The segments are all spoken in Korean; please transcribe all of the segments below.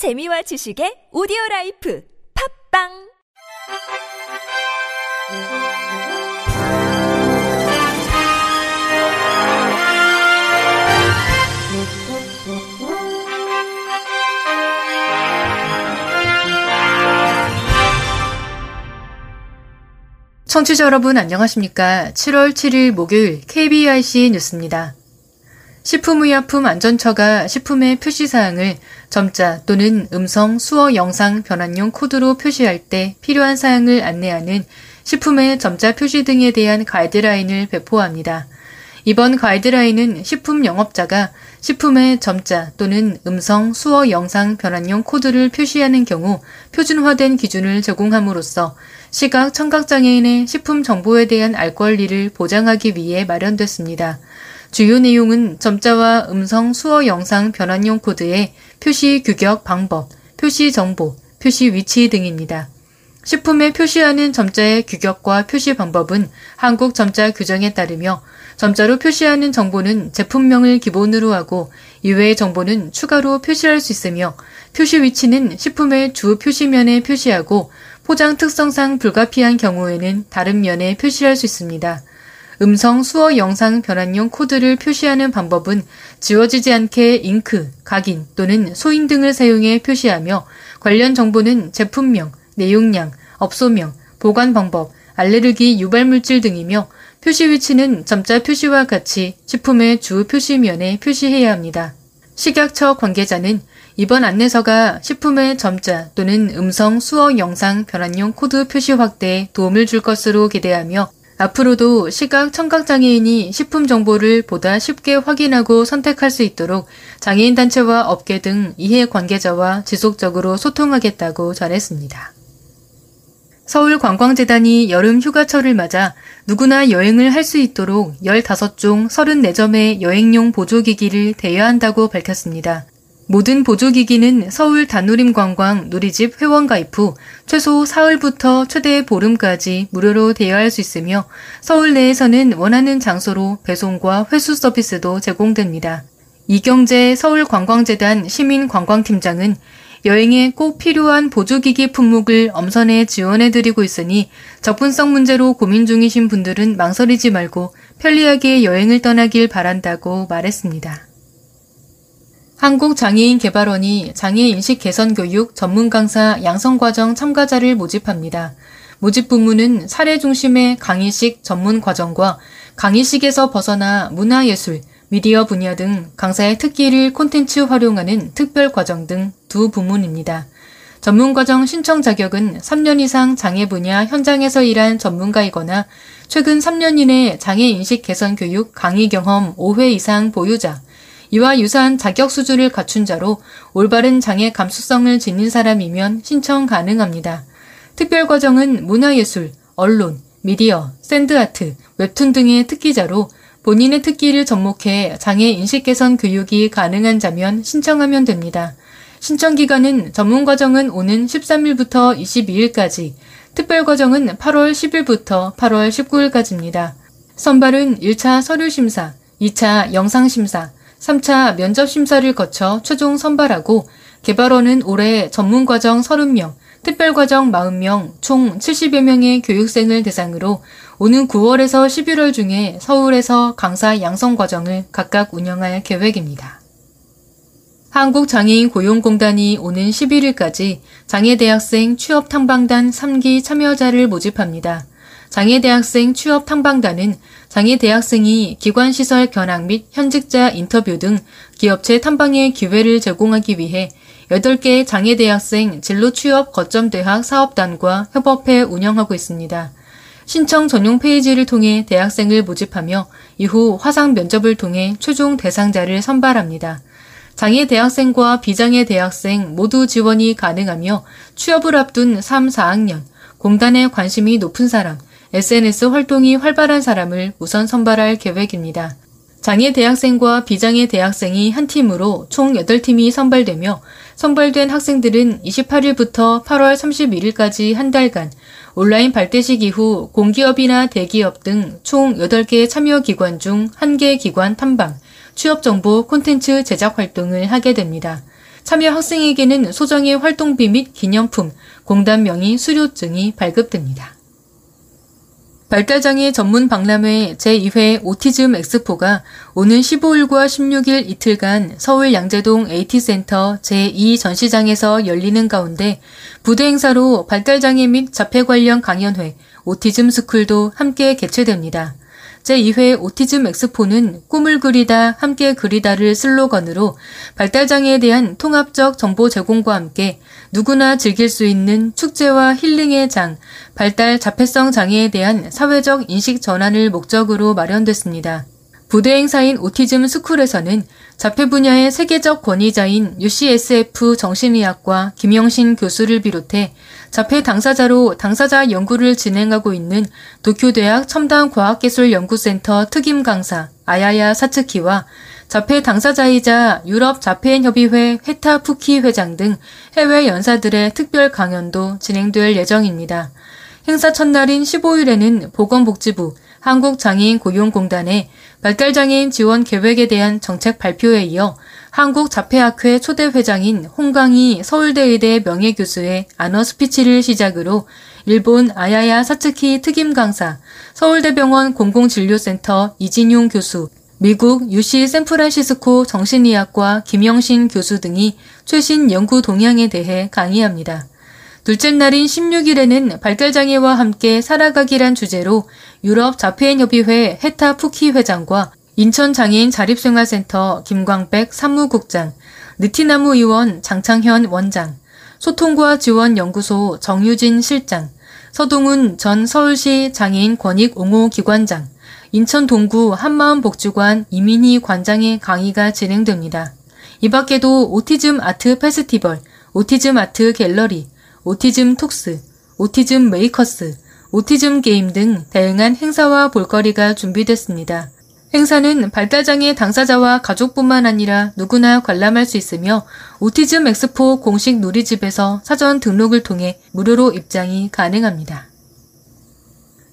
재미와 지식의 오디오 라이프 팝빵 청취자 여러분 안녕하십니까? 7월 7일 목요일 KBIC 뉴스입니다. 식품의약품 안전처가 식품의 표시사항을 점자 또는 음성, 수어, 영상 변환용 코드로 표시할 때 필요한 사항을 안내하는 식품의 점자 표시 등에 대한 가이드라인을 배포합니다. 이번 가이드라인은 식품 영업자가 식품의 점자 또는 음성, 수어, 영상 변환용 코드를 표시하는 경우 표준화된 기준을 제공함으로써 시각, 청각장애인의 식품 정보에 대한 알 권리를 보장하기 위해 마련됐습니다. 주요 내용은 점자와 음성, 수어, 영상 변환용 코드의 표시 규격 방법, 표시 정보, 표시 위치 등입니다. 식품에 표시하는 점자의 규격과 표시 방법은 한국 점자 규정에 따르며 점자로 표시하는 정보는 제품명을 기본으로 하고 이외의 정보는 추가로 표시할 수 있으며 표시 위치는 식품의 주 표시면에 표시하고 포장 특성상 불가피한 경우에는 다른 면에 표시할 수 있습니다. 음성, 수어, 영상 변환용 코드를 표시하는 방법은 지워지지 않게 잉크, 각인 또는 소인 등을 사용해 표시하며 관련 정보는 제품명, 내용량, 업소명, 보관 방법, 알레르기 유발 물질 등이며 표시 위치는 점자 표시와 같이 식품의 주 표시면에 표시해야 합니다. 식약처 관계자는 이번 안내서가 식품의 점자 또는 음성, 수어, 영상 변환용 코드 표시 확대에 도움을 줄 것으로 기대하며 앞으로도 시각 청각장애인이 식품 정보를 보다 쉽게 확인하고 선택할 수 있도록 장애인 단체와 업계 등 이해 관계자와 지속적으로 소통하겠다고 전했습니다. 서울관광재단이 여름 휴가철을 맞아 누구나 여행을 할 수 있도록 15종 34점의 여행용 보조기기를 대여한다고 밝혔습니다. 모든 보조기기는 서울 단누림 관광 누리집 회원 가입 후 최소 사흘부터 최대 보름까지 무료로 대여할 수 있으며 서울 내에서는 원하는 장소로 배송과 회수 서비스도 제공됩니다. 이경재 서울관광재단 시민관광팀장은 여행에 꼭 필요한 보조기기 품목을 엄선해 지원해드리고 있으니 접근성 문제로 고민 중이신 분들은 망설이지 말고 편리하게 여행을 떠나길 바란다고 말했습니다. 한국장애인개발원이 장애인식 개선 교육 전문 강사 양성과정 참가자를 모집합니다. 모집 부문은 사례 중심의 강의식 전문 과정과 강의식에서 벗어나 문화예술, 미디어 분야 등 강사의 특기를 콘텐츠 활용하는 특별 과정 등 두 부문입니다. 전문 과정 신청 자격은 3년 이상 장애 분야 현장에서 일한 전문가이거나 최근 3년 이내 장애 인식 개선 교육 강의 경험 5회 이상 보유자, 이와 유사한 자격 수준을 갖춘 자로 올바른 장애 감수성을 지닌 사람이면 신청 가능합니다. 특별 과정은 문화예술, 언론, 미디어, 샌드아트, 웹툰 등의 특기자로 본인의 특기를 접목해 장애 인식 개선 교육이 가능한 자면 신청하면 됩니다. 신청 기간은 전문 과정은 오는 13일부터 22일까지, 특별 과정은 8월 10일부터 8월 19일까지입니다. 선발은 1차 서류 심사, 2차 영상 심사, 3차 면접 심사를 거쳐 최종 선발하고 개발원은 올해 전문과정 30명, 특별과정 40명, 총 70여 명의 교육생을 대상으로 오는 9월에서 11월 중에 서울에서 강사 양성 과정을 각각 운영할 계획입니다. 한국장애인 고용공단이 오는 11일까지 장애대학생 취업 탐방단 3기 참여자를 모집합니다. 장애대학생 취업 탐방단은 장애대학생이 기관시설 견학 및 현직자 인터뷰 등 기업체 탐방의 기회를 제공하기 위해 8개 장애대학생 진로 취업 거점 대학 사업단과 협업해 운영하고 있습니다. 신청 전용 페이지를 통해 대학생을 모집하며 이후 화상 면접을 통해 최종 대상자를 선발합니다. 장애 대학생과 비장애 대학생 모두 지원이 가능하며 취업을 앞둔 3, 4학년, 공단에 관심이 높은 사람, SNS 활동이 활발한 사람을 우선 선발할 계획입니다. 장애 대학생과 비장애 대학생이 한 팀으로 총 8팀이 선발되며 선발된 학생들은 28일부터 8월 31일까지 한 달간 온라인 발대식 이후 공기업이나 대기업 등 총 8개 참여 기관 중 1개 기관 탐방, 취업 정보 콘텐츠 제작 활동을 하게 됩니다. 참여 학생에게는 소정의 활동비 및 기념품, 공단 명의 수료증이 발급됩니다. 발달장애 전문 박람회 제2회 오티즘 엑스포가 오는 15일과 16일 이틀간 서울 양재동 AT센터 제2전시장에서 열리는 가운데 부대 행사로 발달장애 및 자폐 관련 강연회 오티즘 스쿨도 함께 개최됩니다. 제2회 오티즘 엑스포는 꿈을 그리다 함께 그리다를 슬로건으로 발달장애에 대한 통합적 정보 제공과 함께 누구나 즐길 수 있는 축제와 힐링의 장, 발달 자폐성 장애에 대한 사회적 인식 전환을 목적으로 마련됐습니다. 부대 행사인 오티즘 스쿨에서는 자폐 분야의 세계적 권위자인 UCSF 정신의학과 김영신 교수를 비롯해 자폐 당사자로 당사자 연구를 진행하고 있는 도쿄대학 첨단과학기술연구센터 특임 강사 아야야 사츠키와 자폐 당사자이자 유럽 자폐인협의회 회타 푸키 회장 등 해외 연사들의 특별 강연도 진행될 예정입니다. 행사 첫날인 15일에는 보건복지부, 한국장애인 고용공단의 발달장애인 지원 계획에 대한 정책 발표에 이어 한국자폐학회 초대 회장인 홍강희 서울대의대 명예교수의 아너 스피치를 시작으로 일본 아야야 사츠키 특임 강사, 서울대병원 공공진료센터 이진용 교수, 미국 UC 샌프란시스코 정신의학과 김영신 교수 등이 최신 연구 동향에 대해 강의합니다. 둘째 날인 16일에는 발달장애와 함께 살아가기란 주제로 유럽 자폐인협의회 헤타 푸키 회장과 인천장애인 자립생활센터 김광백 사무국장, 느티나무 의원 장창현 원장, 소통과 지원연구소 정유진 실장, 서동훈 전 서울시 장애인 권익 옹호 기관장, 인천 동구 한마음복지관 이민희 관장의 강의가 진행됩니다. 이 밖에도 Autism Art Festival, Autism Art Gallery, Autism Talks, Autism Makers, Autism Game 등 다양한 행사와 볼거리가 준비됐습니다. 행사는 발달장애 당사자와 가족뿐만 아니라 누구나 관람할 수 있으며 Autism Expo 공식 누리집에서 사전 등록을 통해 무료로 입장이 가능합니다.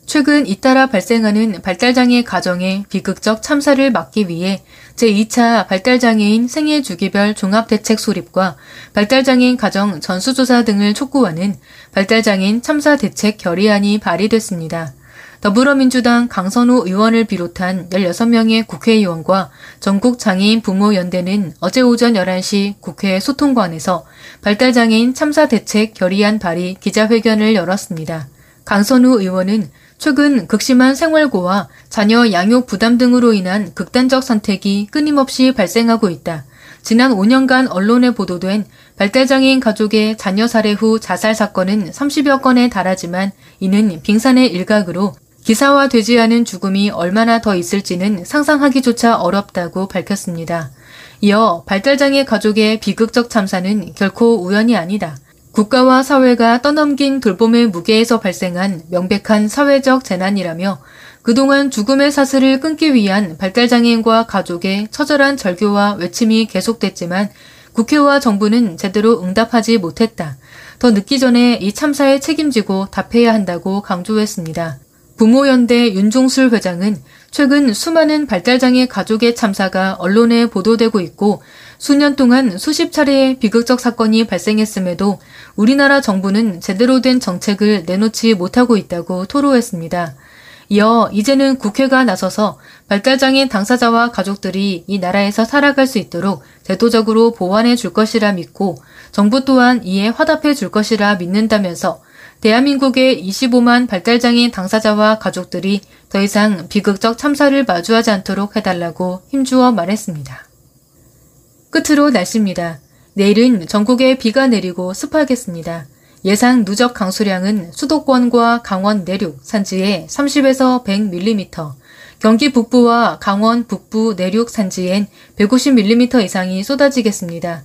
최근 잇따라 발생하는 발달장애 가정의 비극적 참사를 막기 위해 제2차 발달장애인 생애 주기별 종합대책 수립과 발달장애인 가정 전수조사 등을 촉구하는 발달장애인 참사 대책 결의안이 발의됐습니다. 더불어민주당 강선우 의원을 비롯한 16명의 국회의원과 전국 장애인 부모연대는 어제 오전 11시 국회 소통관에서 발달장애인 참사 대책 결의안 발의 기자회견을 열었습니다. 강선우 의원은 최근 극심한 생활고와 자녀 양육 부담 등으로 인한 극단적 선택이 끊임없이 발생하고 있다. 지난 5년간 언론에 보도된 발달장애인 가족의 자녀 살해 후 자살 사건은 30여 건에 달하지만 이는 빙산의 일각으로 기사화되지 않은 죽음이 얼마나 더 있을지는 상상하기조차 어렵다고 밝혔습니다. 이어 발달장애 가족의 비극적 참사는 결코 우연이 아니다. 국가와 사회가 떠넘긴 돌봄의 무게에서 발생한 명백한 사회적 재난이라며 그동안 죽음의 사슬을 끊기 위한 발달장애인과 가족의 처절한 절교와 외침이 계속됐지만 국회와 정부는 제대로 응답하지 못했다. 더 늦기 전에 이 참사에 책임지고 답해야 한다고 강조했습니다. 부모연대 윤종술 회장은 최근 수많은 발달장애 가족의 참사가 언론에 보도되고 있고 수년 동안 수십 차례의 비극적 사건이 발생했음에도 우리나라 정부는 제대로 된 정책을 내놓지 못하고 있다고 토로했습니다. 이어 이제는 국회가 나서서 발달장애 당사자와 가족들이 이 나라에서 살아갈 수 있도록 제도적으로 보완해 줄 것이라 믿고 정부 또한 이에 화답해 줄 것이라 믿는다면서 대한민국의 25만 발달장애 당사자와 가족들이 더 이상 비극적 참사를 마주하지 않도록 해달라고 힘주어 말했습니다. 끝으로 날씨입니다. 내일은 전국에 비가 내리고 습하겠습니다. 예상 누적 강수량은 수도권과 강원 내륙, 산지에 30에서 100mm, 경기 북부와 강원 북부 내륙 산지엔 150mm 이상이 쏟아지겠습니다.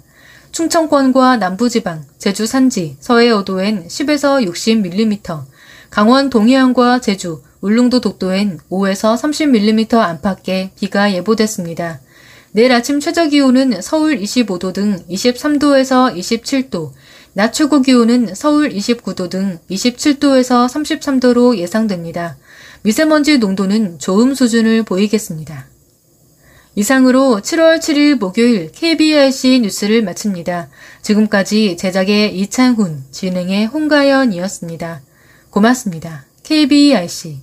충청권과 남부지방, 제주 산지, 서해 어도엔 10에서 60mm, 강원 동해안과 제주, 울릉도 독도엔 5에서 30mm 안팎의 비가 예보됐습니다. 내일 아침 최저 기온은 서울 25도 등 23도에서 27도, 낮 최고 기온은 서울 29도 등 27도에서 33도로 예상됩니다. 미세먼지 농도는 좋음 수준을 보이겠습니다. 이상으로 7월 7일 목요일 KBRC 뉴스를 마칩니다. 지금까지 제작의 이창훈, 진행의 홍가연이었습니다. 고맙습니다. KBRC